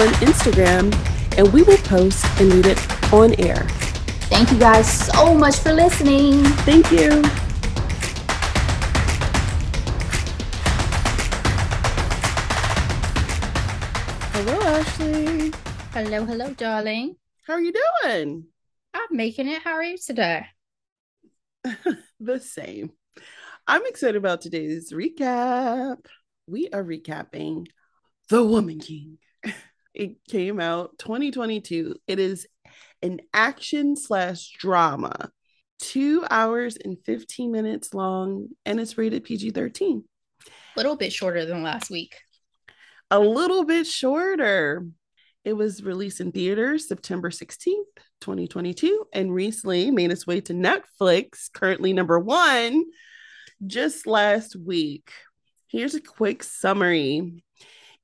on Instagram and we will post and read it on air. Thank you guys so much for listening. Thank you. Hello, Ashley. Hello, hello, darling. How are you doing? I'm making it. How are you today? the same. I'm excited about today's recap. We are recapping The Woman King. It came out 2022. It is an action slash drama, two hours and 15 minutes long, and it's rated PG 13. A little bit shorter than last week. A little bit shorter. It was released in theaters September 16th, 2022, and recently made its way to Netflix, currently number one, just last week. Here's a quick summary.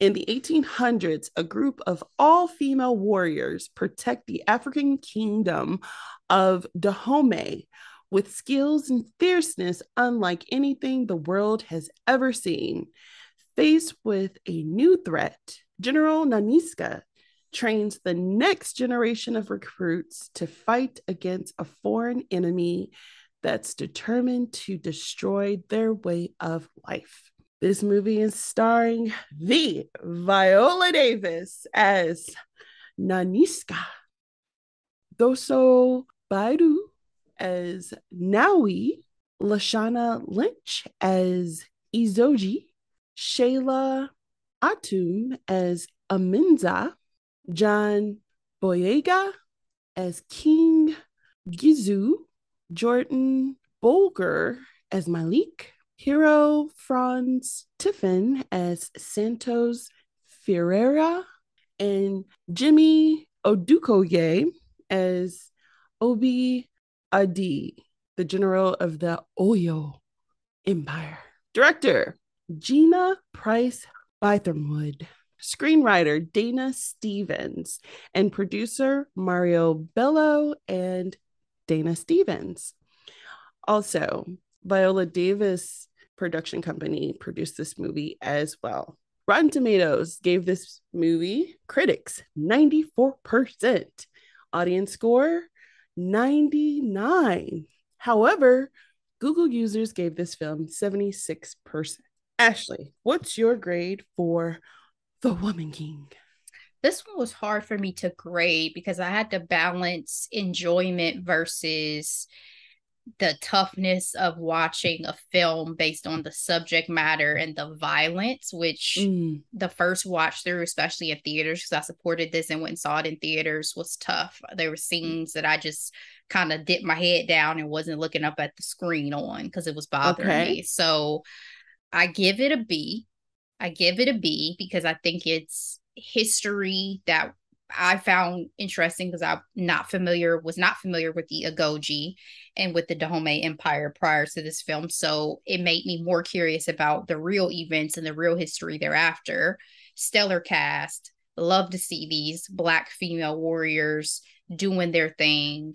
In the 1800s, a group of all female warriors protect the African kingdom of Dahomey with skills and fierceness unlike anything the world has ever seen. Faced with a new threat, General Nanisca trains the next generation of recruits to fight against a foreign enemy that's determined to destroy their way of life. This movie is starring the Viola Davis as Nanisca, Thuso Mbedu as Nawi, Lashana Lynch as Izogie, Sheila Atim as Amenza, John Boyega as King Ghezo, Jordan Bolger as Malik, Hero Fiennes Tiffin as Santos Ferreira, and Jimmy Odukoya as Oba Ade, the general of the Oyo Empire. Director Gina Price Bytherwood, screenwriter Dana Stevens, and producer Maria Bello and Dana Stevens. Also, Viola Davis production company produced this movie as well. Rotten Tomatoes gave this movie critics 94%, audience score 99. However, Google users gave this film 76%. Ashley, what's your grade for The Woman King? This one was hard for me to grade because I had to balance enjoyment versus the toughness of watching a film based on the subject matter and the violence, which mm. the first watch through, especially in theaters, because I supported this and went and saw it in theaters, was tough. There were scenes that I just kind of dipped my head down and wasn't looking up at the screen on because it was bothering okay. me. So I give it a B. I give it a B because I think it's history that I found interesting because I'm not familiar, was not familiar with the Agojie and with the Dahomey Empire prior to this film. So it made me more curious about the real events and the real history thereafter. Stellar cast. Love to see these black female warriors doing their thing.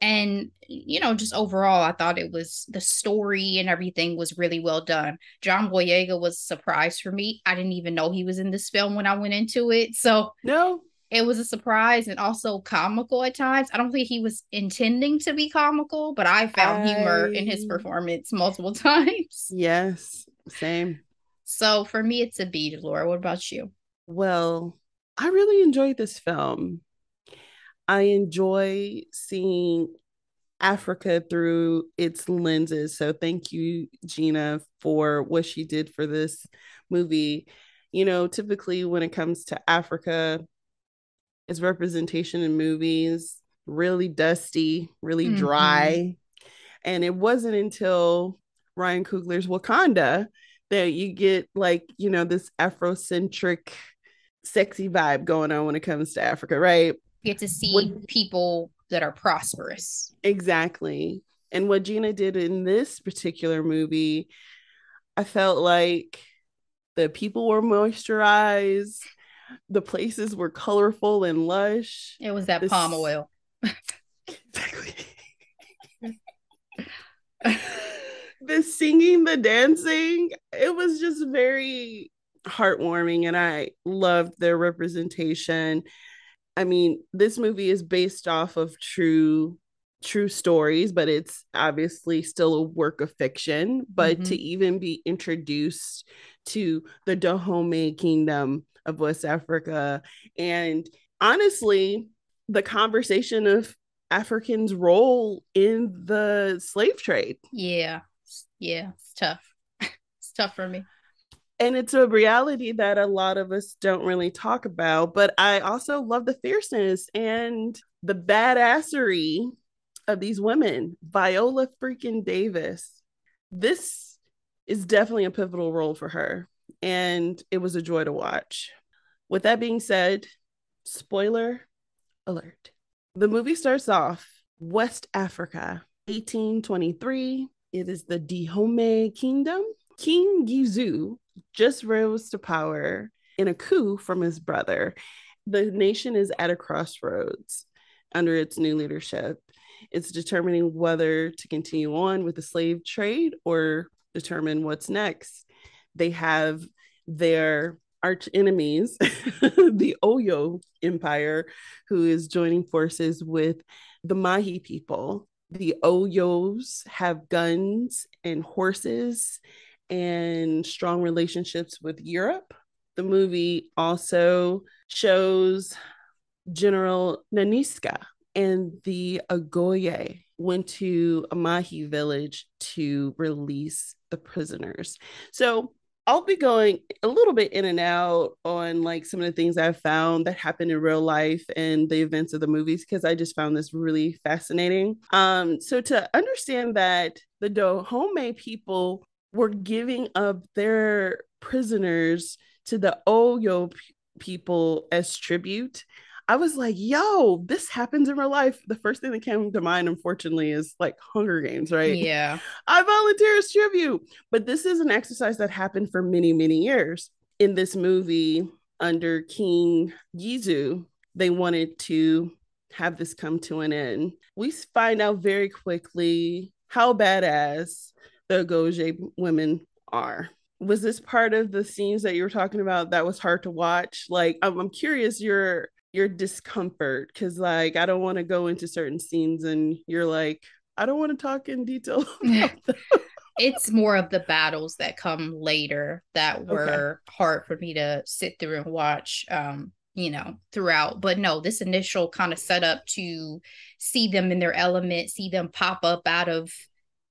And, you know, just overall, I thought it was the story and everything was really well done. John Boyega was a surprise for me. I didn't even know he was in this film when I went into it. So, no, it was a surprise and also comical at times. I don't think he was intending to be comical, but I found I... humor in his performance multiple times. Yes, same. So for me, it's a B, Laura. What about you? Well, I really enjoyed this film. I enjoy seeing Africa through its lenses. So thank you, Gina, for what she did for this movie. You know, typically when it comes to Africa, its representation in movies really dusty, really mm-hmm. dry. And it wasn't until Ryan Coogler's Wakanda that you get like, you know, this Afrocentric sexy vibe going on when it comes to Africa, right? Get to see What- people that are prosperous. Exactly. And what Gina did in this particular movie, I felt like the people were moisturized, the places were colorful and lush. It was that This- palm oil. Exactly. the singing, the dancing, it was just very heartwarming and I loved their representation. I mean, this movie is based off of true true stories, but it's obviously still a work of fiction. But to mm-hmm. even be introduced to the Dahomey Kingdom of West Africa and honestly, the conversation of Africans' role in the slave trade. Yeah. Yeah. It's tough. it's tough for me. And it's a reality that a lot of us don't really talk about. But I also love the fierceness and the badassery of these women. Viola freaking Davis. This is definitely a pivotal role for her. And it was a joy to watch. With that being said, spoiler alert. The movie starts off West Africa, 1823. It is the Dahomey Kingdom. King Ghezo just rose to power in a coup from his brother. The nation is at a crossroads under its new leadership. It's determining whether to continue on with the slave trade or determine what's next. They have their arch enemies, the Oyo Empire, who is joining forces with the Mahi people. The Oyos have guns and horses and strong relationships with Europe. The movie also shows General Nanisca and the Agojie went to a Mahi village to release the prisoners. So I'll be going a little bit in and out on like some of the things I've found that happened in real life and the events of the movies because I just found this really fascinating. Um, so to understand that the Dahomey people were giving up their prisoners to the Oyo people as tribute. I was like, yo, this happens in real life. The first thing that came to mind, unfortunately, is like Hunger Games, right? Yeah. I volunteer as tribute. But this is an exercise that happened for many, many years. In this movie, under King Ghezo, they wanted to have this come to an end. We find out very quickly how badass the Goje women are. Was this part of the scenes that you were talking about that was hard to watch? Like, I'm, I'm curious your your discomfort because, like, I don't want to go into certain scenes and you're like, I don't want to talk in detail it's more of the battles that come later that were hard for me to sit through and watch um you know throughout but no this initial kind of setup to see them in their element see them pop up out of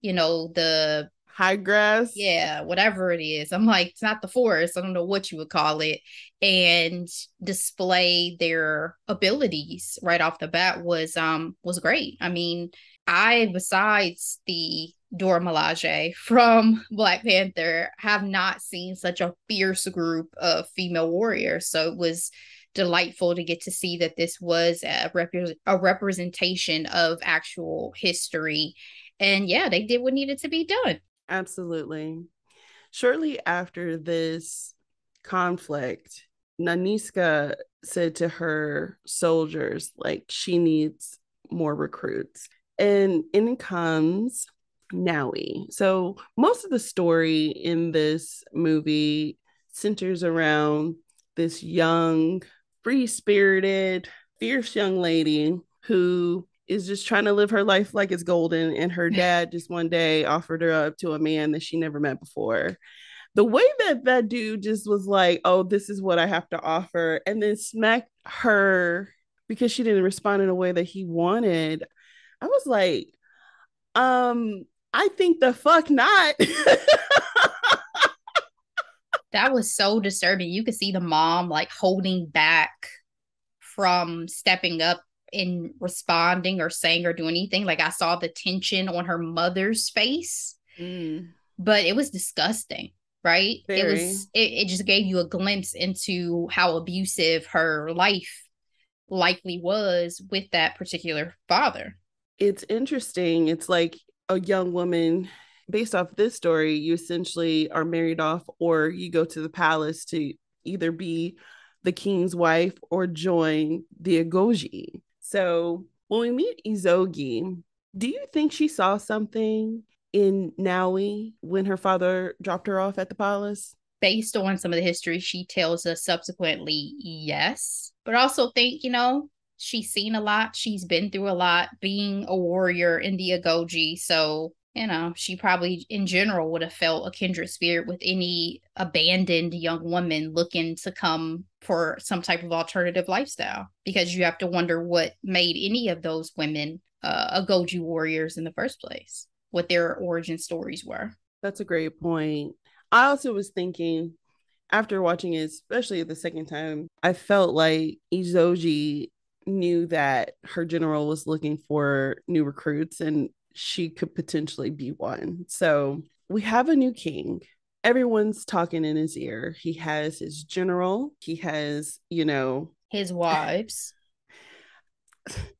you know the High grass. yeah whatever it is i'm like it's not the forest i don't know what you would call it and display their abilities right off the bat was um was great i mean i besides the Dora Milaje from Black Panther have not seen such a fierce group of female warriors. So it was delightful to get to see that this was a, rep- a representation of actual history. And yeah, they did what needed to be done. Absolutely. Shortly after this conflict, Nanisca said to her soldiers, like, she needs more recruits. And in comes Nawi. So, most of the story in this movie centers around this young, free spirited, fierce young lady who is just trying to live her life like it's golden. And her dad just one day offered her up to a man that she never met before. The way that that dude just was like, oh, this is what I have to offer, and then smacked her because she didn't respond in a way that he wanted. I was like, um, I think the fuck not. that was so disturbing. You could see the mom like holding back from stepping up in responding or saying or doing anything. Like I saw the tension on her mother's face, Mm. but it was disgusting. right? It was it, it just gave you a glimpse into how abusive her life likely was with that particular father. It's interesting. It's like a young woman based off this story, you essentially are married off or you go to the palace to either be the king's wife or join the Agojie. So when we meet Izogie, do you think she saw something in Nawi when her father dropped her off at the palace? Based on some of the history she tells us subsequently, yes. But also think, you know, she's seen a lot. She's been through a lot being a warrior in the Agojie. So you know, she probably in general would have felt a kindred spirit with any abandoned young woman looking to come for some type of alternative lifestyle. Because you have to wonder what made any of those women uh, Agojie warriors in the first place, what their origin stories were. That's a great point. I also was thinking after watching it, especially the second time, I felt like Izogie knew that her general was looking for new recruits and she could potentially be one. So we have a new king. Everyone's talking in his ear. He has his general, he has, you know, his wives.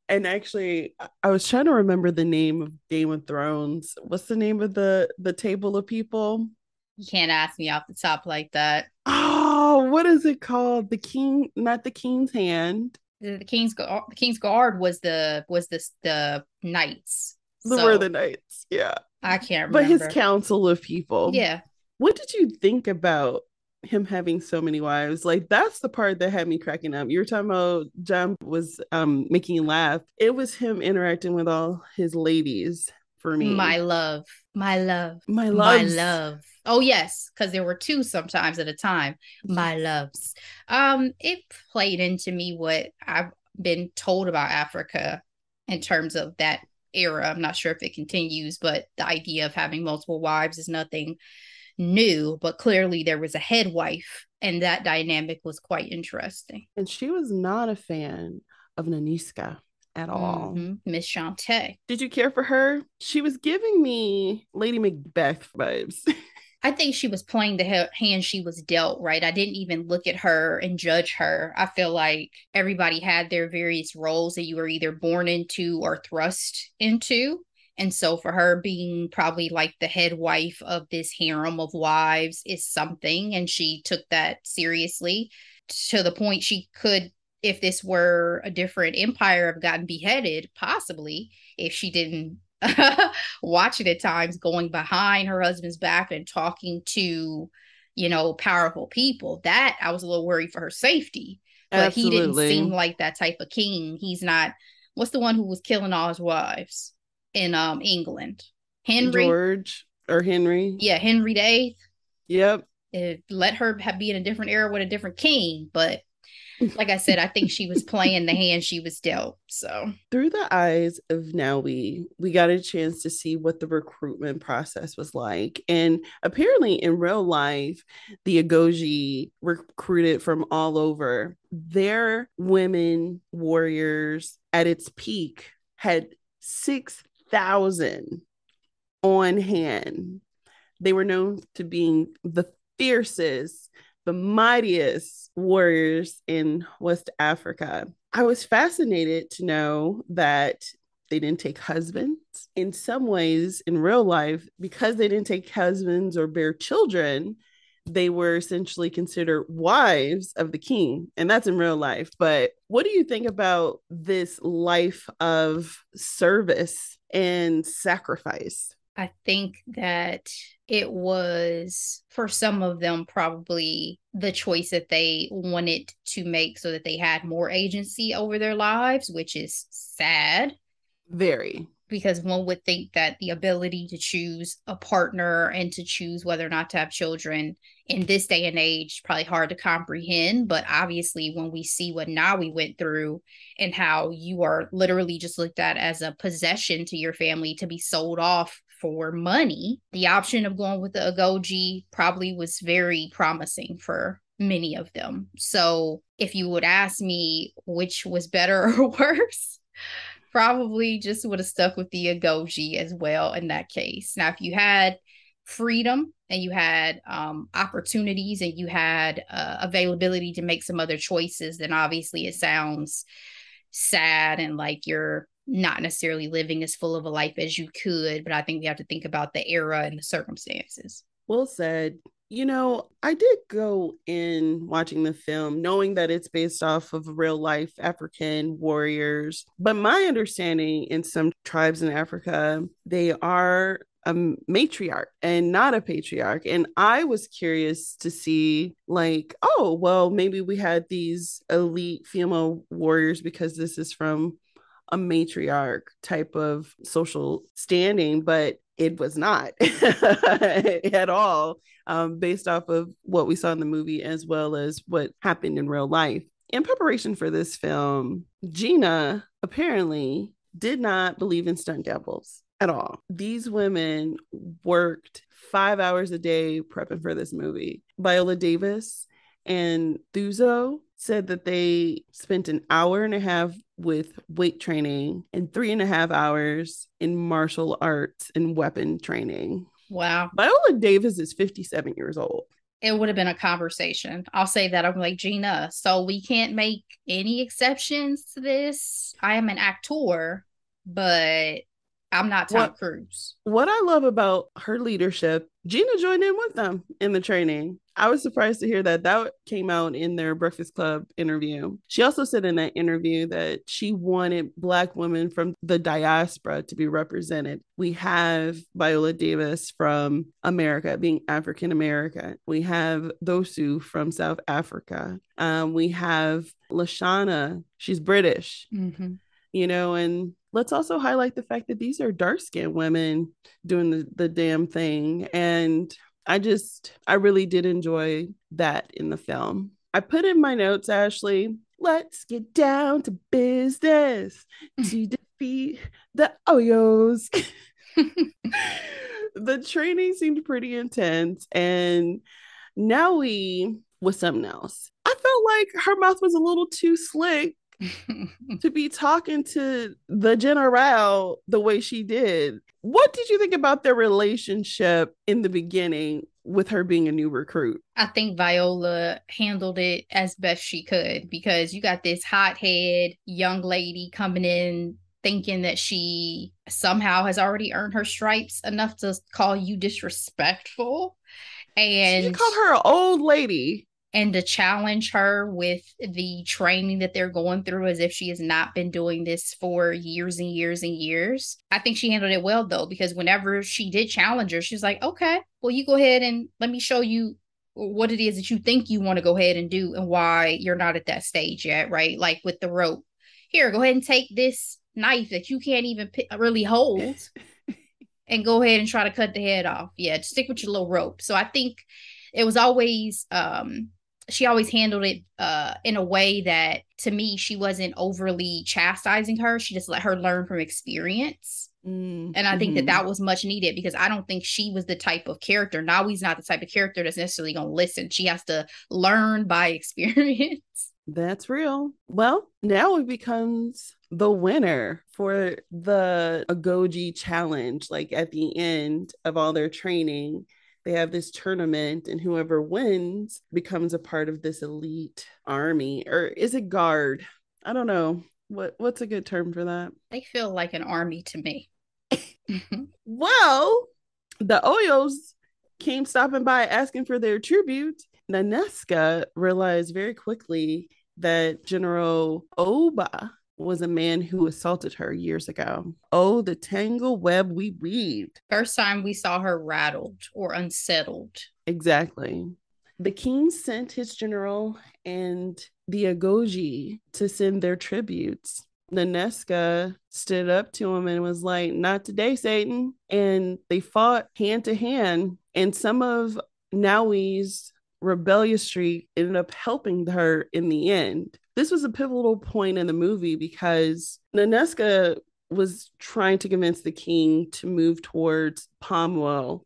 And actually, I was trying to remember the name of Game of Thrones. What's the name of the the table of people? You can't ask me off the top like that. Oh, what is it called? The king, not the king's hand. The, the king's the king's guard was the was the the knights the so, were the knights. Yeah. I can't remember. But his council of people. Yeah. What did you think about him having so many wives? Like that's the part that had me cracking up. You were talking about John was um making you laugh. It was him interacting with all his ladies for me. My love. My love. My love. My love. Oh yes, because there were two sometimes at a time. My loves. Um, it played into me what I've been told about Africa in terms of that era. I'm not sure if it continues, but the idea of having multiple wives is nothing new. But clearly, there was a head wife, and that dynamic was quite interesting. And she was not a fan of Nanisca at all. Mm-hmm. Miss Shantae. Did you care for her? She was giving me Lady Macbeth vibes. I think she was playing the hand she was dealt, right? I didn't even look at her and judge her. I feel like everybody had their various roles that you were either born into or thrust into. And so for her being probably like the head wife of this harem of wives is something. And she took that seriously to the point she could, if this were a different empire, have gotten beheaded, possibly, if she didn't watching at times going behind her husband's back and talking to, you know, powerful people. That I was a little worried for her safety. But Absolutely. he didn't seem like that type of king. He's not what's the one who was killing all his wives in um England? Henry George or Henry. Yeah, Henry the Eighth. Yep. It let her have, be in a different era with a different king, but like I said, I think she was playing the hand she was dealt. So through the eyes of Nawi, we got a chance to see what the recruitment process was like. And apparently in real life, the Agojie recruited from all over. Their women warriors at its peak had 6,000 on hand. They were known to being the fiercest the mightiest warriors in West Africa. I was fascinated to know that they didn't take husbands. In some ways, in real life, because they didn't take husbands or bear children, they were essentially considered wives of the king. And that's in real life. But what do you think about this life of service and sacrifice? I think that it was for some of them probably the choice that they wanted to make so that they had more agency over their lives, which is sad. Very. Because one would think that the ability to choose a partner and to choose whether or not to have children in this day and age probably hard to comprehend. But obviously, when we see what Nawi went through and how you are literally just looked at as a possession to your family to be sold off for money, the option of going with the Agojie probably was very promising for many of them. So if you would ask me which was better or worse, probably just would have stuck with the Agojie as well in that case. Now, if you had freedom and you had um, opportunities and you had uh, availability to make some other choices, then obviously it sounds sad and like you're not necessarily living as full of a life as you could. But I think we have to think about the era and the circumstances. Well said. You know, I did go in watching the film knowing that it's based off of real life African warriors. But my understanding in some tribes in Africa, they are a matriarch and not a patriarch. And I was curious to see, like, oh, well, maybe we had these elite female warriors because this is from a matriarch type of social standing, but it was not at all, um, based off of what we saw in the movie as well as what happened in real life. In preparation for this film, Gina apparently did not believe in stunt doubles at all. These women worked five hours a day prepping for this movie. Viola Davis and Thuso said that they spent an hour and a half with weight training and three and a half hours in martial arts and weapon training. Wow. Viola Davis is 57 years old. It would have been a conversation. I'll say that. I'm like, Gina, so we can't make any exceptions to this. I am an actor, but I'm not Tom what, Cruise. What I love about her leadership, Gina joined in with them in the training. I was surprised to hear that that came out in their Breakfast Club interview. She also said in that interview that she wanted Black women from the diaspora to be represented. We have Viola Davis from America, being African American. We have Thuso from South Africa. Um, we have Lashana, she's British. Mm-hmm. You know, and let's also highlight the fact that these are dark skinned women doing the, the damn thing. And I just, I really did enjoy that in the film. I put in my notes, Ashley, let's get down to business to defeat the Oyos. the training seemed pretty intense. And now we was something else. I felt like her mouth was a little too slick to be talking to the general the way she did. What did you think about their relationship in the beginning with her being a new recruit? I think Viola handled it as best she could because you got this hothead young lady coming in thinking that she somehow has already earned her stripes enough to call you disrespectful. And she called her an old lady and to challenge her with the training that they're going through as if she has not been doing this for years and years and years. I think she handled it well though, because whenever she did challenge her, she's like, okay, well, you go ahead and let me show you what it is that you think you want to go ahead and do and why you're not at that stage yet, right? Like with the rope. Here, go ahead and take this knife that you can't even p- really hold and go ahead and try to cut the head off. Yeah, stick with your little rope. So I think it was always um she always handled it uh, in a way that to me she wasn't overly chastising her. She just let her learn from experience. Mm-hmm. and i think that mm-hmm. that was much needed because i don't think she was the type of character. Nawi's not the type of character that's necessarily going to listen. She has to learn by experience. That's real. Well now it becomes the winner for the agojie challenge like at the end of all their training they have this tournament and whoever wins becomes a part of this elite army or is it guard? I don't know. What what's a good term for that? They feel like an army to me. Mm-hmm. Well the oyos came stopping by asking for their tribute. Nanisca realized very quickly that general oba was a man who assaulted her years ago. Oh, the tangle web we weaved. First time we saw her rattled or unsettled. Exactly. The king sent his general and the Agojie to send their tributes. Nanisca stood up to him and was like, Not today, Satan. And they fought hand to hand. And some of Nawi's rebellious streak ended up helping her in the end this was a pivotal point in the movie because Nanisca was trying to convince the king to move towards palm oil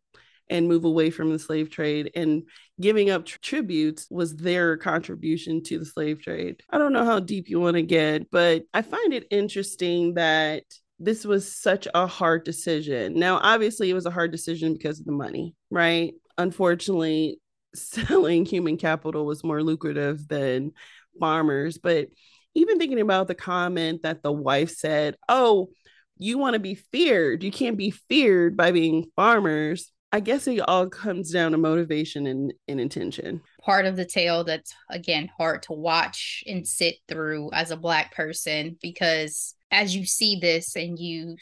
and move away from the slave trade and giving up tr- tributes was their contribution to the slave trade. I don't know how deep you want to get, but I find it interesting that this was such a hard decision. Now, obviously, it was a hard decision because of the money, right? Unfortunately, selling human capital was more lucrative than farmers. But even thinking about the comment that the wife said, Oh, you want to be feared. You can't be feared by being farmers. I guess it all comes down to motivation and, and intention. Part of the tale that's, again, hard to watch and sit through as a Black person because as you see this and you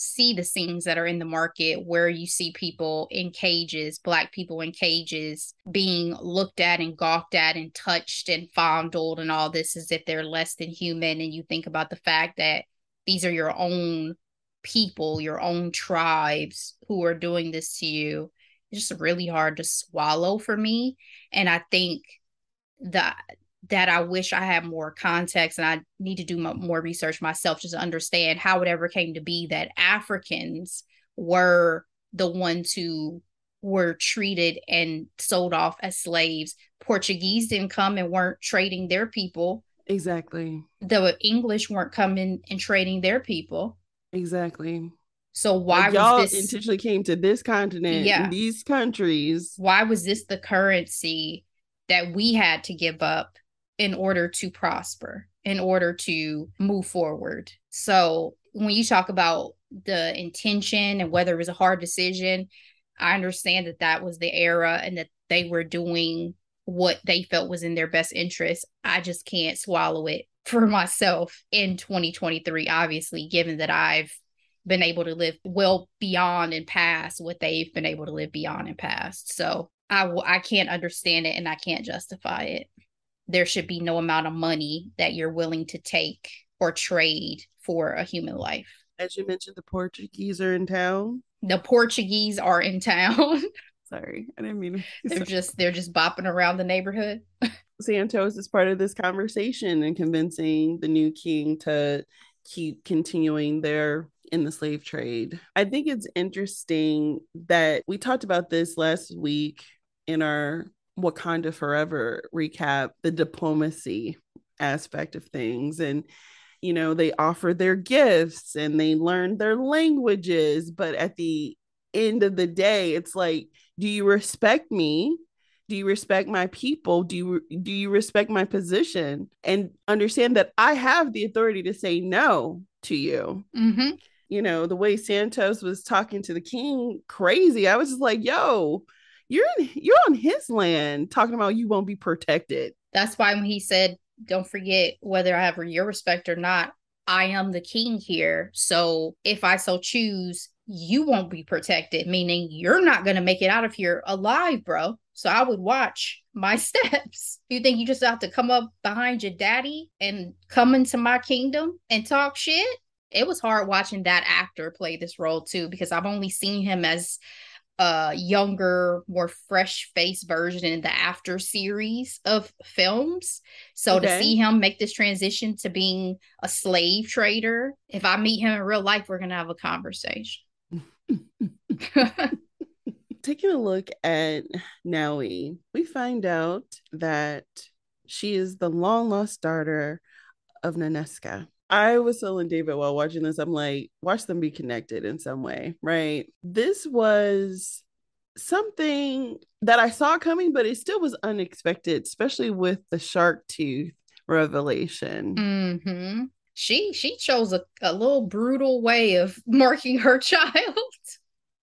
see the scenes that are in the market where you see people in cages, black people in cages being looked at and gawked at and touched and fondled and all this as if they're less than human. And you think about the fact that these are your own people, your own tribes who are doing this to you. It's just really hard to swallow for me. And I think that that I wish I had more context and I need to do more research myself just to understand how it ever came to be that Africans were the ones who were treated and sold off as slaves. Portuguese didn't come and weren't trading their people. Exactly. The English weren't coming and trading their people. Exactly. So why like y'all this... intentionally came to this continent, yeah. these countries? Why was this the currency that we had to give up in order to prosper, in order to move forward. So when you talk about the intention and whether it was a hard decision, I understand that that was the era and that they were doing what they felt was in their best interest. I just can't swallow it for myself in 2023, obviously, given that I've been able to live well beyond and past what they've been able to live beyond and past. So I, I can't understand it and I can't justify it there should be no amount of money that you're willing to take or trade for a human life. As you mentioned, the Portuguese are in town. The Portuguese are in town. Sorry, I didn't mean. they're just they're just bopping around the neighborhood. Santos is part of this conversation and convincing the new king to keep continuing their in the slave trade. I think it's interesting that we talked about this last week in our Wakanda Forever recap, the diplomacy aspect of things. And, you know, they offer their gifts and they learn their languages. But at the end of the day, it's like, do you respect me? Do you respect my people? Do you do you respect my position? And understand that I have the authority to say no to you. Mm-hmm. You know, the way Santos was talking to the king, crazy. I was just like, yo, you're in, you're on his land talking about you won't be protected. That's why when he said, "Don't forget whether I have your respect or not, I am the king here. So if I so choose, you won't be protected, meaning you're not going to make it out of here alive, bro. So I would watch my steps. You think you just have to come up behind your daddy and come into my kingdom and talk shit? It was hard watching that actor play this role too, because I've only seen him as a younger, more fresh face version in the after series of films. So okay. to see him make this transition to being a slave trader, if I meet him in real life, we're gonna have a conversation. Taking a look at Nawi, we find out that she is the long lost daughter of Nanisca. I was telling David while watching this, I'm like, watch them be connected in some way, right? This was something that I saw coming, but it still was unexpected, especially with the shark tooth revelation. Mm-hmm. She she chose a, a little brutal way of marking her child.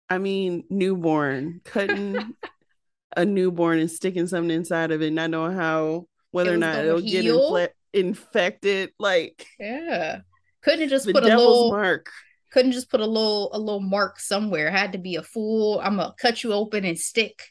I mean, newborn, cutting a newborn and sticking something inside of it, not knowing how whether or not it'll heal. get infle- infected. Like, yeah, couldn't just put a little mark. Couldn't just put a little a little mark somewhere. Had to be a full. I'm gonna cut you open and stick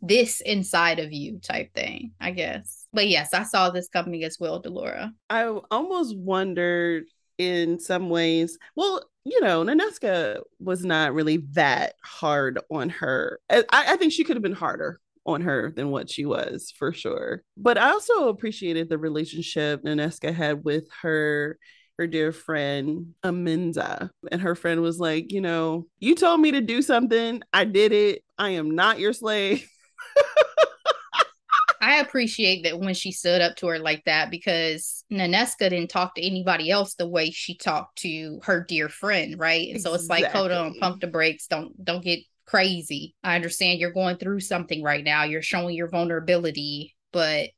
this inside of you type thing. I guess. But yes, I saw this coming as well, Delora. I almost wondered in some ways. Well, you know, Nanisca was not really that hard on her. I, I think she could have been harder on her than what she was for sure. But I also appreciated the relationship Nanisca had with her her dear friend Amenza. And her friend was like, you know, you told me to do something. I did it. I am not your slave. I appreciate that when she stood up to her like that because Nanisca didn't talk to anybody else the way she talked to her dear friend, right? And so it's like, hold on, pump the brakes, don't don't get crazy. I understand you're going through something right now. You're showing your vulnerability, but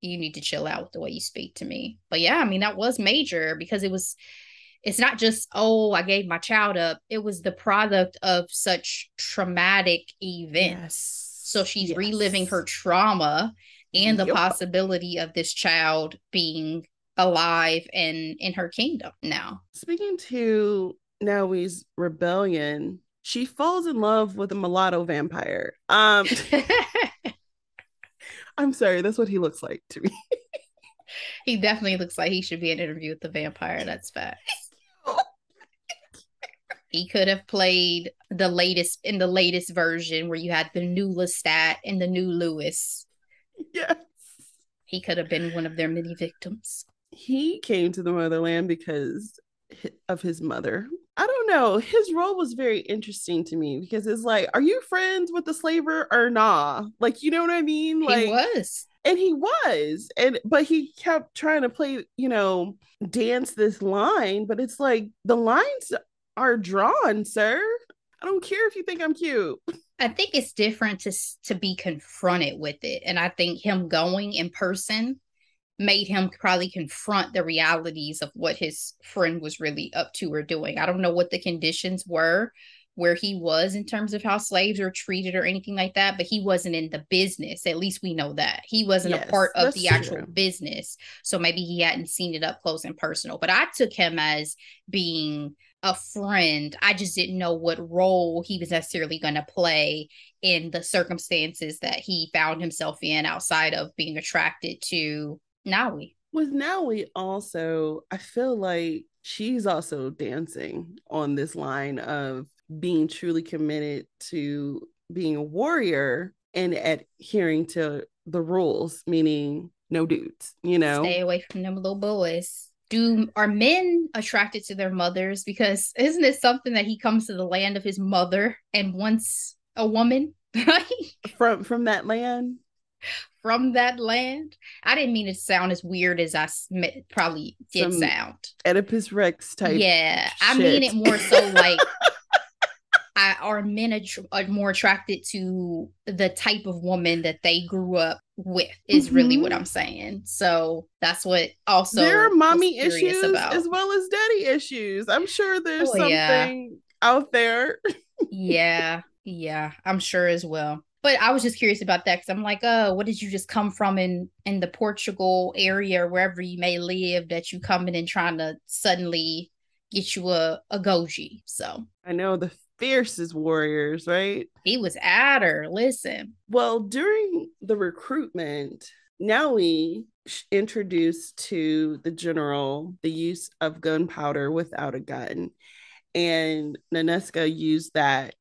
you need to chill out with the way you speak to me. But yeah, I mean that was major because it was it's not just oh I gave my child up. It was the product of such traumatic events. So she's reliving her trauma and the Yup. possibility of this child being alive and in her kingdom now. Speaking to Naomi's rebellion, she falls in love with a mulatto vampire. Um, I'm sorry, that's what he looks like to me. he definitely looks like he should be in an interview with the vampire. That's facts. He could have played the latest in the latest version where you had the new Lestat and the new Louis. yes. He could have been one of their many victims. He came to the motherland because of his mother. I don't know. His role was very interesting to me because it's like, are you friends with the slaver or nah? Like, you know what I mean? Like, he was. and he was and but he kept trying to play you know dance this line but it's like the lines are drawn sir i don't care if you think i'm cute I think it's different to to be confronted with it, and I think him going in person made him probably confront the realities of what his friend was really up to or doing. I don't know what the conditions were where he was in terms of how slaves are treated or anything like that, but he wasn't in the business. At least we know that he wasn't Yes, a part of the actual true. business, so maybe he hadn't seen it up close and personal. But I took him as being a friend. I just didn't know what role he was necessarily going to play in the circumstances that he found himself in outside of being attracted to Nawi. with Nawi also i feel like she's also dancing on this line of being truly committed to being a warrior and adhering to the rules meaning no dudes you know Stay away from them little boys. Do are men attracted to their mothers? Because isn't it something that he comes to the land of his mother and wants a woman from from that land from that land? I didn't mean it to sound as weird as I probably did Some sound. Oedipus Rex type. Yeah, I mean it more so like I, are men attr- are more attracted to the type of woman that they grew up with is really what Mhm. I'm saying. So that's what also there are mommy issues as well as daddy issues. I'm sure there's Oh, yeah. something out there. yeah, yeah, I'm sure as well. But I was just curious about that because I'm like, oh, what did you just come from in in the Portugal area or wherever you may live that you coming and trying to suddenly get you a, a goji? So I know the fiercest warriors, right? he was at her. Listen, Well, during the recruitment, Nellie introduced to the general the use of gunpowder without a gun. And Nanisca used that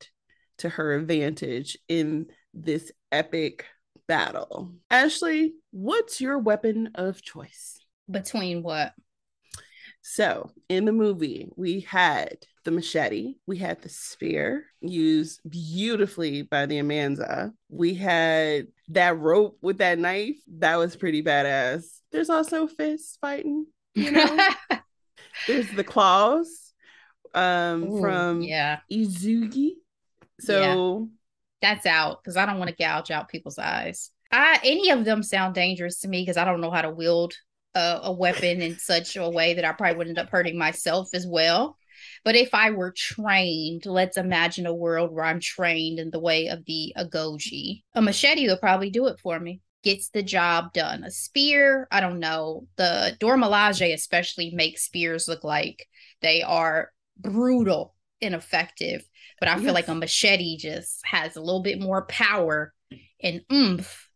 to her advantage in this epic battle. Ashley, what's your weapon of choice? between what? So in the movie, we had the machete, we had the spear used beautifully by the Amenza. We had that rope with that knife. That was pretty badass. There's also fists fighting, you know. There's the claws um Ooh, from yeah, Izogie. So that's out because I don't want to gouge out people's eyes. I any of them sound dangerous to me because I don't know how to wield a, a weapon in such a way that I probably would end up hurting myself as well. But if I were trained, let's imagine a world where I'm trained in the way of the Agojie. A machete will probably do it for me. Gets the job done. A spear, I don't know. The Dora Milaje especially makes spears look like they are brutal and effective. But I feel like a machete just has a little bit more power and oomph.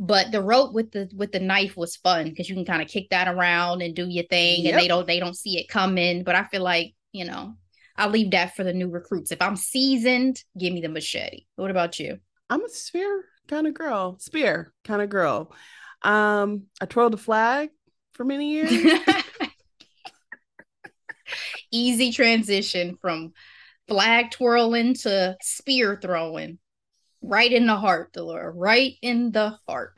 But the rope with the with the knife was fun because you can kind of kick that around and do your thing, and they don't they don't see it coming. But I feel like you know I'll leave that for the new recruits. If I'm seasoned, give me the machete. What about you? I'm a spear kind of girl, spear kind of girl. Um, I twirled a flag for many years. Easy transition from flag twirling to spear throwing. Right in the heart, Delora. Right in the heart.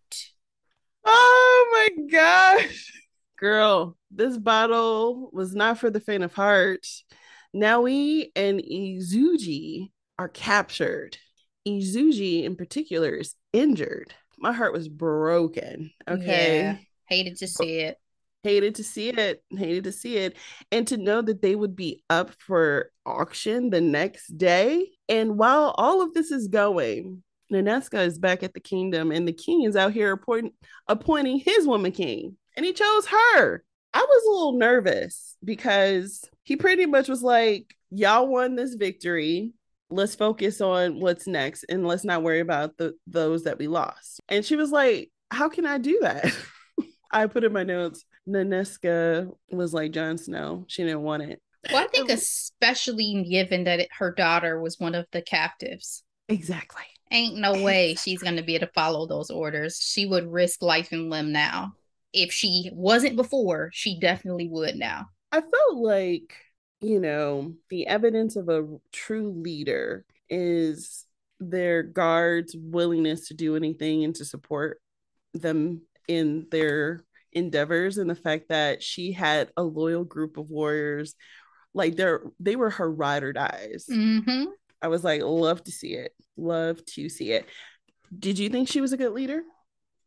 Oh my gosh. Girl, this battle was not for the faint of heart. Nawi and Izogie are captured. Izogie, in particular, is injured. My heart was broken. Okay. Yeah, hated to see it. Hated to see it. Hated to see it. And to know that they would be up for auction the next day. And while all of this is going, Nanisca is back at the kingdom, and the king is out here appoint- appointing his woman king. And he chose her. I was a little nervous because he pretty much was like, Y'all won this victory let's focus on what's next and let's not worry about the those that we lost. And she was like, How can I do that? I put in my notes, Nanisca was like Jon Snow. She didn't want it. Well, I think um, especially given that it, her daughter was one of the captives. Exactly. Ain't no way she's going to be able to follow those orders. She would risk life and limb now. If she wasn't before, she definitely would now. I felt like you know, the evidence of a true leader is their guards' willingness to do anything and to support them in their endeavors and the fact that she had a loyal group of warriors like they're they were her ride or dies mm-hmm. i was like love to see it love to see it did you think she was a good leader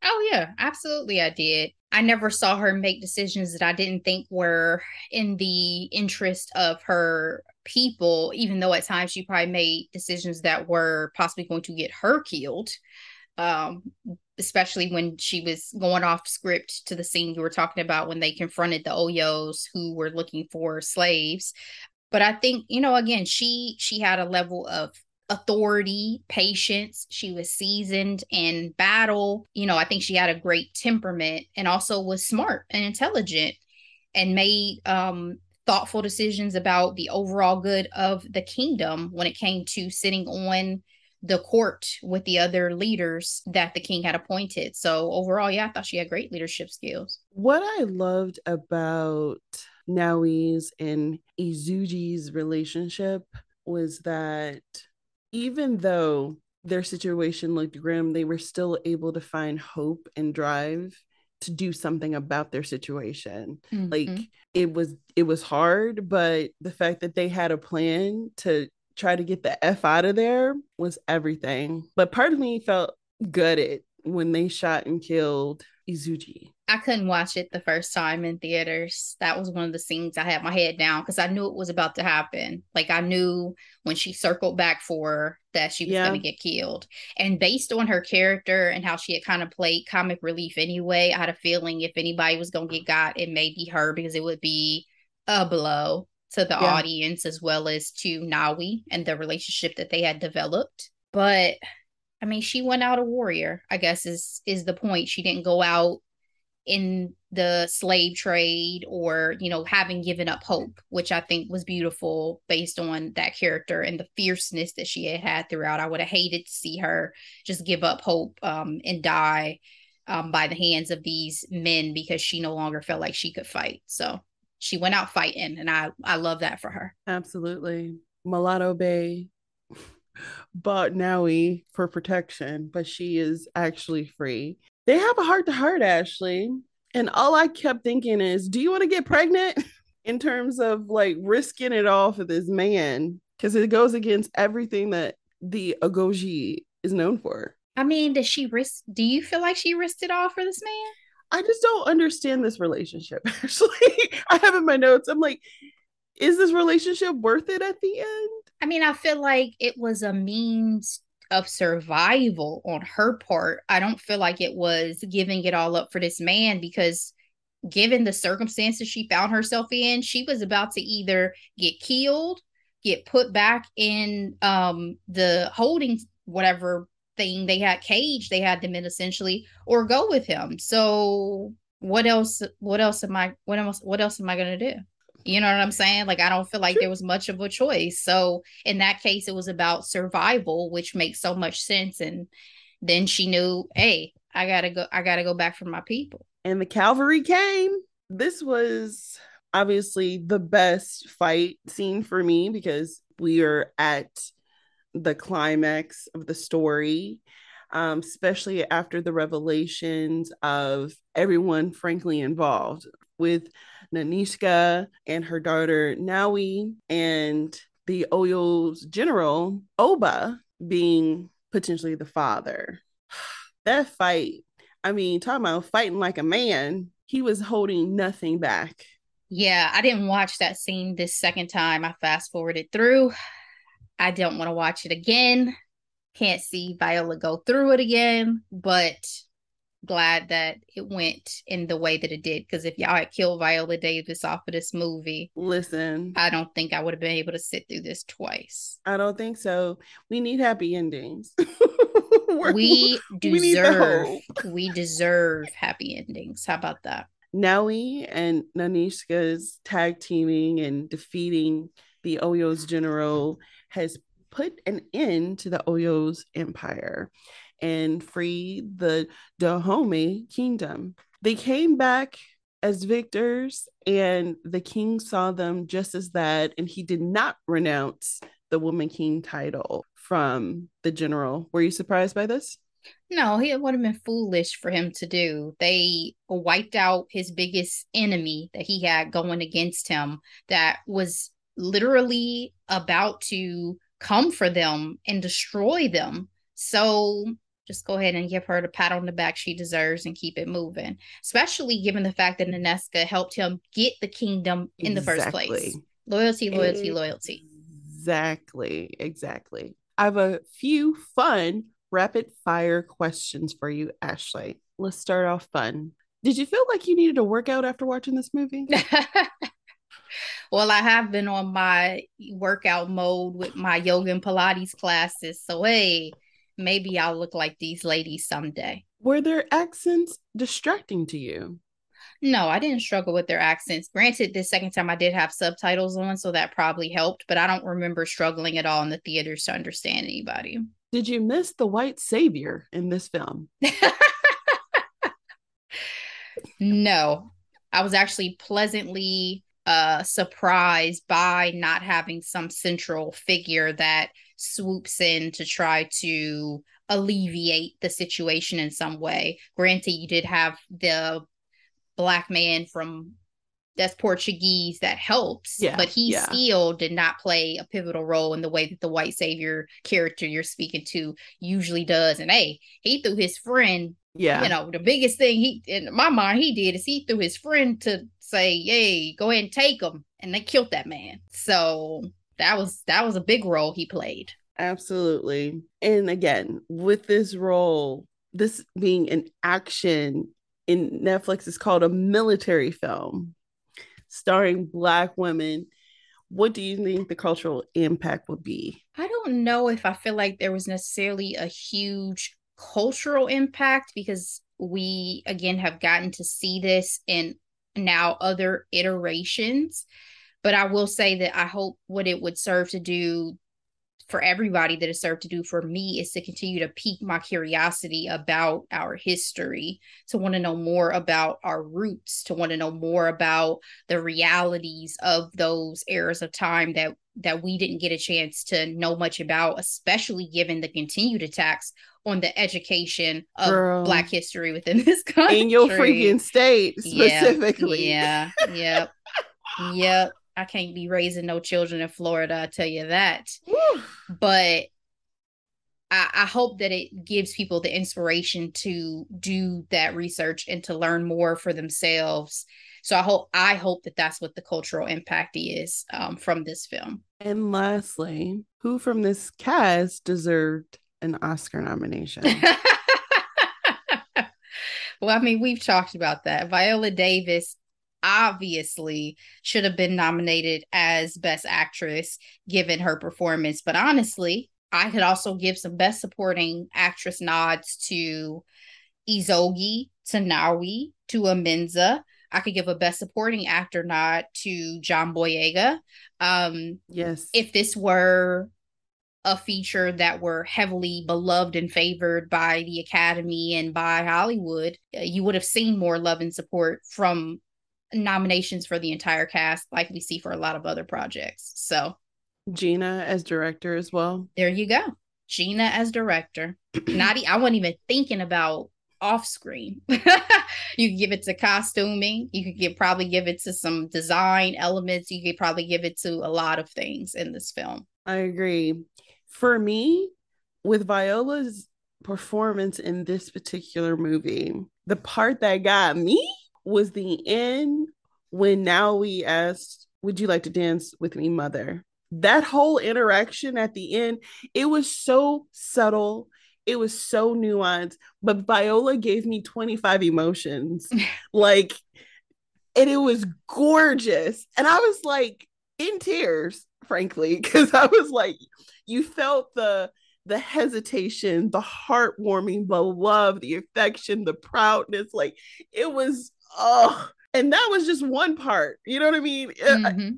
Oh, yeah, absolutely. I did. I never saw her make decisions that I didn't think were in the interest of her people, even though at times she probably made decisions that were possibly going to get her killed. Um, especially when she was going off script to the scene you were talking about when they confronted the Oyos who were looking for slaves. But I think, you know, again, she she had a level of authority, patience. She was seasoned in battle. You know, I think she had a great temperament and also was smart and intelligent and made um, thoughtful decisions about the overall good of the kingdom when it came to sitting on the court with the other leaders that the king had appointed. So overall, yeah, I thought she had great leadership skills. What I loved about Nawi's and Izogie's relationship was that even though their situation looked grim, they were still able to find hope and drive to do something about their situation. Mm-hmm. Like it was it was hard, but the fact that they had a plan to try to get the F out of there was everything. But part of me felt gutted when they shot and killed Izogie. I couldn't watch it the first time in theaters. That was one of the scenes I had my head down because I knew it was about to happen. Like I knew when she circled back for her that she was yeah. going to get killed. And based on her character and how she had kind of played comic relief anyway, I had a feeling if anybody was going to get got, it may be her because it would be a blow to the yeah. audience as well as to Nawi and the relationship that they had developed. But I mean, she went out a warrior, I guess is is the point. She didn't go out in the slave trade or, you know, having given up hope, which I think was beautiful based on that character and the fierceness that she had had throughout. I would have hated to see her just give up hope um, and die um, by the hands of these men because she no longer felt like she could fight. So she went out fighting, and I I love that for her. Absolutely, Mulatto Bay bought Nawi for protection, but she is actually free. They have a heart to heart, Ashley. And all I kept thinking is, do you want to get pregnant? In terms of like risking it all for this man, because it goes against everything that the Agojie is known for. I mean, does she risk? Do you feel like she risked it all for this man? I just don't understand this relationship. Actually, I have in my notes. I'm like, is this relationship worth it at the end? I mean, I feel like it was a means of survival on her part. I don't feel like it was giving it all up for this man because given the circumstances she found herself in, she was about to either get killed, get put back in um the holding whatever thing they had cage they had them in essentially or go with him. So what else what else am I what else what else am I gonna do? You know what I'm saying? Like, I don't feel like there was much of a choice. So, in that case, it was about survival, which makes so much sense. And then she knew, hey, I gotta go, I gotta go back for my people. And the cavalry came. This was obviously the best fight scene for me because we are at the climax of the story, um, especially after the revelations of everyone frankly involved with Nanisca and her daughter Nawi and the Oyo's general Oba being potentially the father. That fight, I mean, talking about fighting like a man, he was holding nothing back. Yeah, I didn't watch that scene this second time. I fast forwarded through. I don't want to watch it again. Can't see Viola go through it again, but glad that it went in the way that it did. Because if y'all had killed Viola Davis off of this movie, listen, I don't think I would have been able to sit through this twice. I don't think so. We need happy endings. we deserve we, we deserve happy endings. How about that? Nawi and Nanisca's tag teaming and defeating the Oyo's general has put an end to the Oyo's empire and freed the Dahomey kingdom. They came back as victors, and the king saw them just as that, and he did not renounce the woman king title from the general. Were you surprised by this? No, it would have been foolish for him to do. They wiped out his biggest enemy that he had going against him that was literally about to come for them and destroy them. So just go ahead and give her the pat on the back she deserves and keep it moving. Especially given the fact that Nanisca helped him get the kingdom in the first place. Loyalty, loyalty, loyalty. Exactly. Exactly. I have a few fun rapid fire questions for you, Ashley. Let's start off fun. Did you feel like you needed a workout after watching this movie? well, I have been on my workout mode with my yoga and Pilates classes. So, hey, maybe I'll look like these ladies someday. Were their accents distracting to you? No, I didn't struggle with their accents. Granted, the second time I did have subtitles on, so that probably helped, but I don't remember struggling at all in the theaters to understand anybody. Did you miss the white savior in this film? no, I was actually pleasantly uh, surprised by not having some central figure that swoops in to try to alleviate the situation in some way. Granted, you did have the black man from that's Portuguese that helps, yeah, but he yeah. still did not play a pivotal role in the way that the white savior character you're speaking to usually does. And hey, he threw his friend. Yeah, you know the biggest thing he in my mind he did is he threw his friend to say, "Hey, go ahead and take him," and they killed that man. So that was that was a big role he played. Absolutely, and again with this role, this being an action in Netflix is called a military film starring Black women. What do you think the cultural impact would be? I don't know if I feel like there was necessarily a huge cultural impact because we, again, have gotten to see this in now other iterations. But I will say that I hope what it would serve to do for everybody that it served to do for me is to continue to pique my curiosity about our history, to want to know more about our roots, to want to know more about the realities of those eras of time that that we didn't get a chance to know much about, especially given the continued attacks on the education of Girl. Black history within this country. In your freaking state, specifically. Yeah. yeah yep. yep. I can't be raising no children in Florida, I tell you that. Woo. But I, I, hope that it gives people the inspiration to do that research and to learn more for themselves. So I hope I hope that that's what the cultural impact is um, from this film. And lastly, who from this cast deserved an Oscar nomination? well, I mean, we've talked about that. Viola Davis obviously should have been nominated as best actress given her performance but honestly i could also give some best supporting actress nods to Izogie, to Nawi, to Amenza. I could give a best supporting actor nod to John Boyega. Um, yes. If this were a feature that were heavily beloved and favored by the Academy and by Hollywood, uh, you would have seen more love and support from nominations for the entire cast, like we see for a lot of other projects. So, Gina as director as well. There you go. Gina as director. Not I wasn't even thinking about off screen. you could give it to costuming. You could give probably give it to some design elements. You could probably give it to a lot of things in this film. I agree. For me, with Viola's performance in this particular movie, the part that got me was the end when now we asked, Would you like to dance with me, mother? That whole interaction at the end, it was so subtle. It was so nuanced, but Viola gave me 25 emotions. like, and it was gorgeous. And I was like in tears, frankly, because I was like, you felt the the hesitation, the heartwarming, the love, the affection, the proudness. Like it was, oh, and that was just one part. You know what I mean? Mm-hmm.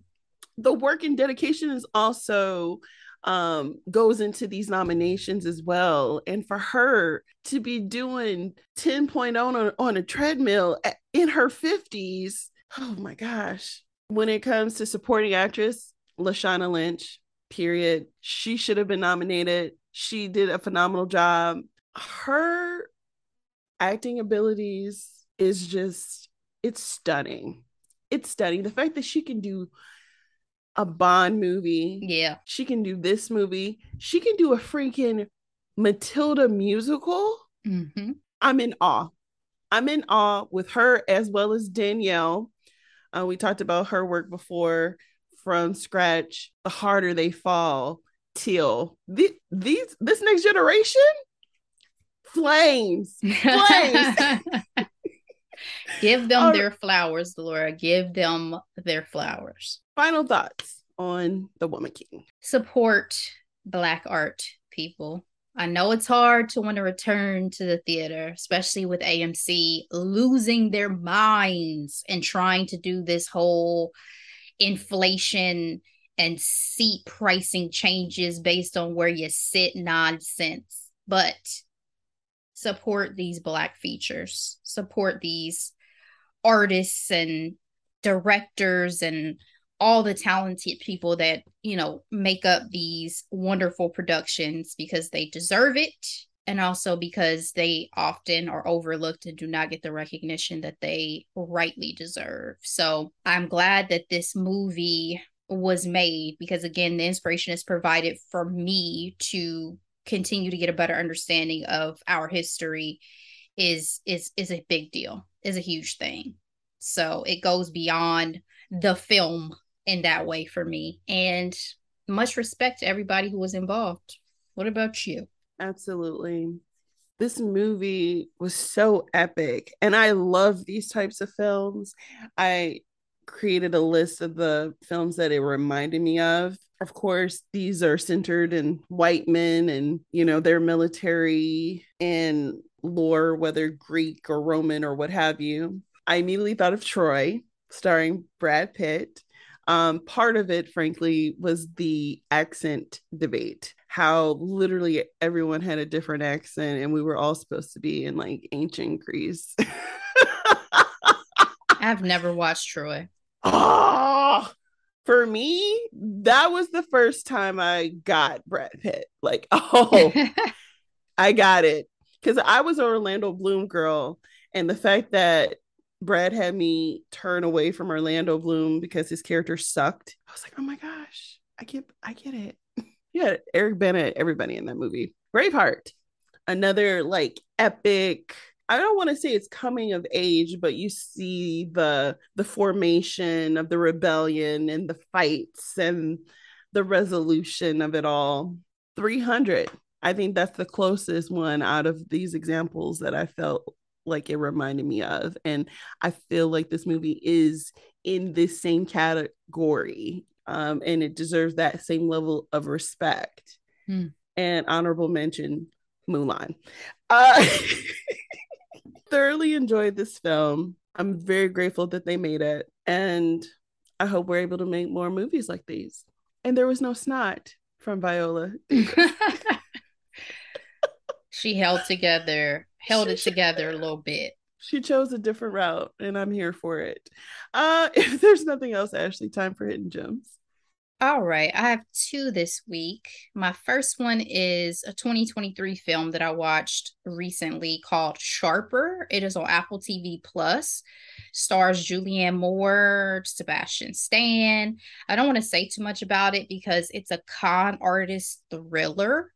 The work and dedication is also um goes into these nominations as well and for her to be doing 10.0 on, on a treadmill in her 50s oh my gosh when it comes to supporting actress lashana lynch period she should have been nominated she did a phenomenal job. Her acting abilities is just it's stunning. It's stunning. The fact that she can do a Bond movie. Yeah. She can do this movie. She can do a freaking Matilda musical. Mm-hmm. I'm in awe. I'm in awe with her as well as Danielle. Uh, we talked about her work before from scratch. The harder they fall till the, these this next generation flames flames give them their flowers laura. Give them their flowers. Final thoughts on the woman king. Support black art people. I know it's hard to want to return to the theater, especially with AMC losing their minds and trying to do this whole inflation and seat pricing changes based on where you sit nonsense. But support these Black features, support these artists and directors and all the talented people that, you know, make up these wonderful productions because they deserve it and also because they often are overlooked and do not get the recognition that they rightly deserve. So I'm glad that this movie was made because again the inspiration is provided for me to continue to get a better understanding of our history is is is a big deal is a huge thing. So it goes beyond the film in that way for me. And much respect to everybody who was involved. What about you? Absolutely. This movie was so epic and i love these types of films. I created a list of the films that it reminded me of. Of course, these are centered in white men and, you know, their military and lore, whether Greek or Roman or what have you. I immediately thought of Troy, starring Brad Pitt. Um, part of it, frankly, was the accent debate. How literally everyone had a different accent, and we were all supposed to be in like ancient Greece. I've never watched Troy oh, for me, that was the first time I got Brad Pitt. Like, oh, I got it. Because I was an Orlando Bloom girl. And the fact that Brad had me turn away from Orlando Bloom because his character sucked, I was like, oh my gosh, I get I get it. yeah, Eric Bana, everybody in that movie. Braveheart, another like epic I don't want to say it's coming of age, but you see the the formation of the rebellion and the fights and the resolution of it all. 300. I think that's the closest one out of these examples that I felt like it reminded me of. And I feel like this movie is in this same category um, and it deserves that same level of respect. Hmm. And honorable mention Mulan. Uh, thoroughly enjoyed this film. I'm very grateful that they made it. And I hope we're able to make more movies like these. And there was no snot from Viola. she held together, held she, it together a little bit. She chose a different route, and I'm here for it. Uh, if there's nothing else, Ashley, time for hidden gems. All right, I have two this week. My first one is a 2023 film that I watched recently called Sharper. It is on Apple TV Plus. Stars Julianne Moore, Sebastian Stan. I don't want to say too much about it because it's a con artist thriller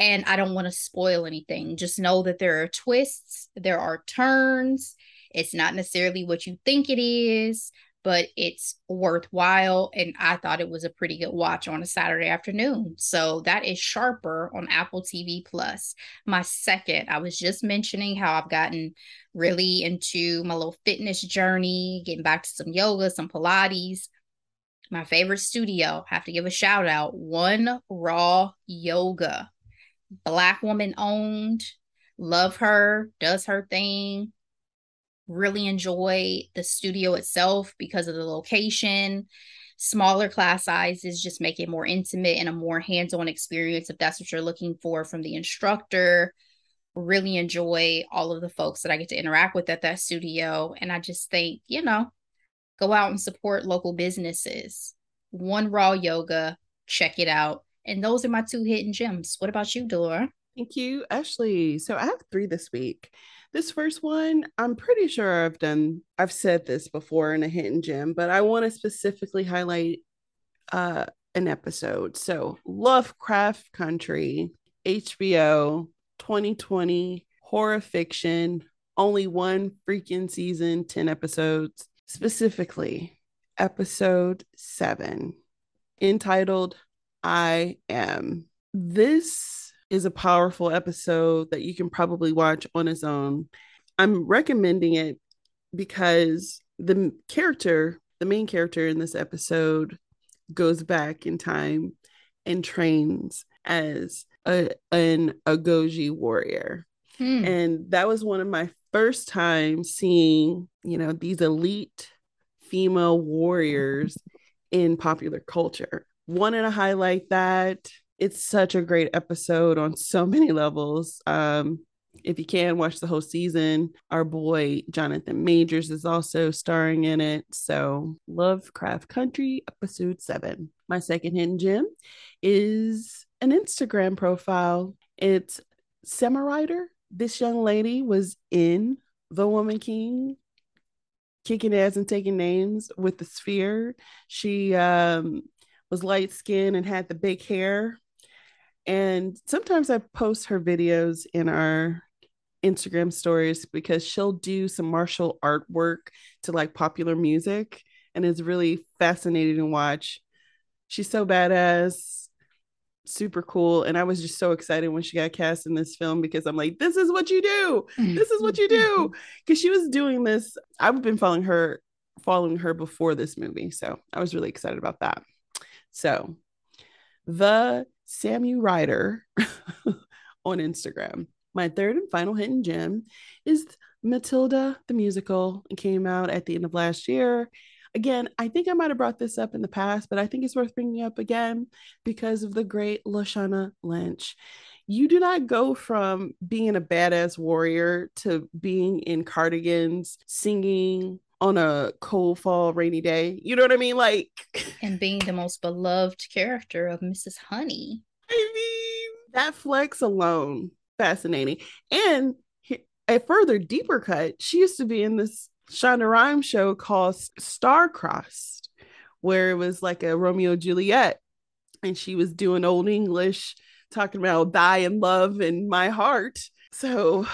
and I don't want to spoil anything. Just know that there are twists, there are turns. It's not necessarily what you think it is but it's worthwhile. And I thought it was a pretty good watch on a Saturday afternoon. So that is Sharper on Apple TV Plus. My second, I was just mentioning how I've gotten really into my little fitness journey, getting back to some yoga, some Pilates. My favorite studio, have to give a shout out One Raw Yoga. Black woman owned. Love her, does her thing really enjoy the studio itself because of the location. Smaller class sizes just make it more intimate and a more hands on experience if that's what you're looking for from the instructor. Really enjoy all of the folks that I get to interact with at that studio. And I just think, you know, go out and support local businesses. One Raw Yoga, check it out. And those are my two hidden gems. What about you, Delora? Thank you, Ashley. So I have three this week. This first one, I'm pretty sure I've done, I've said this before in a hidden gem, but I want to specifically highlight uh, an episode. So, Lovecraft Country, HBO, 2020, horror fiction, only one freaking season, 10 episodes, specifically episode seven, entitled I Am. This is a powerful episode that you can probably watch on its own. I'm recommending it because the character, the main character in this episode, goes back in time and trains as a, an Agojie warrior. Hmm. And that was one of my first times seeing, you know, these elite female warriors in popular culture. Wanted to highlight that it's such a great episode on so many levels. Um, if you can watch the whole season, our boy Jonathan Majors is also starring in it. So, Lovecraft Country, episode seven. My second hidden gem is an Instagram profile. It's Samurider. This young lady was in The Woman King, kicking ass and taking names with the sphere. She um, was light skinned and had the big hair and sometimes I post her videos in our Instagram stories because she'll do some martial artwork to like popular music and it's really fascinating to watch. She's so badass, super cool. And I was just so excited when she got cast in this film because I'm like, this is what you do. This is what you do. Because she was doing this. I've been following her, following her before this movie. So I was really excited about that. So the Samurider on Instagram. My third and final hidden gem is Matilda the musical. It came out at the end of last year. Again, I think I might have brought this up in the past, but I think it's worth bringing up again because of the great Lashana Lynch. You do not go from being a badass warrior to being in cardigans, singing on a cold fall rainy day. You know what I mean? Like and being the most beloved character of Mrs. Honey. I mean, that flex alone fascinating. And a further deeper cut, she used to be in this Shonda Rhimes show called Star-Crossed, where it was like a Romeo Juliet, and she was doing old English, talking about die in love in my heart. So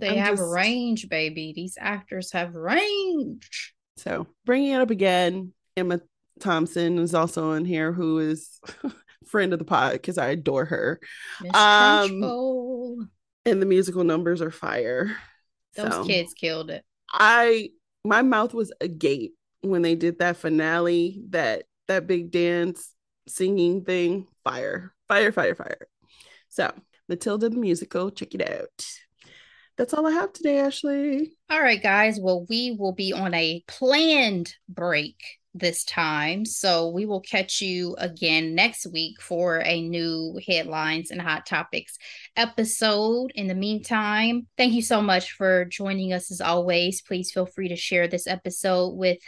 they I'm have just, range, baby. These actors have range. So bringing it up again, Emma Thompson is also in here, who is friend of the pod because I adore her. Um, and the musical numbers are fire. Those so, kids killed it. I my mouth was agape when they did that finale, that that big dance singing thing. Fire, fire, fire, fire. So Matilda the musical, check it out that's all I have today, Ashley. All right, guys. Well, we will be on a planned break this time. So we will catch you again next week for a new headlines and hot topics episode. In the meantime, thank you so much for joining us as always. Please feel free to share this episode with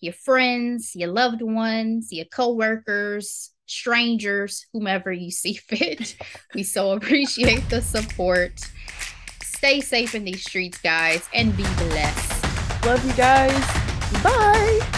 your friends, your loved ones, your coworkers, strangers, whomever you see fit. we so appreciate the support. Stay safe in these streets, guys, and be blessed. Love you guys. Bye.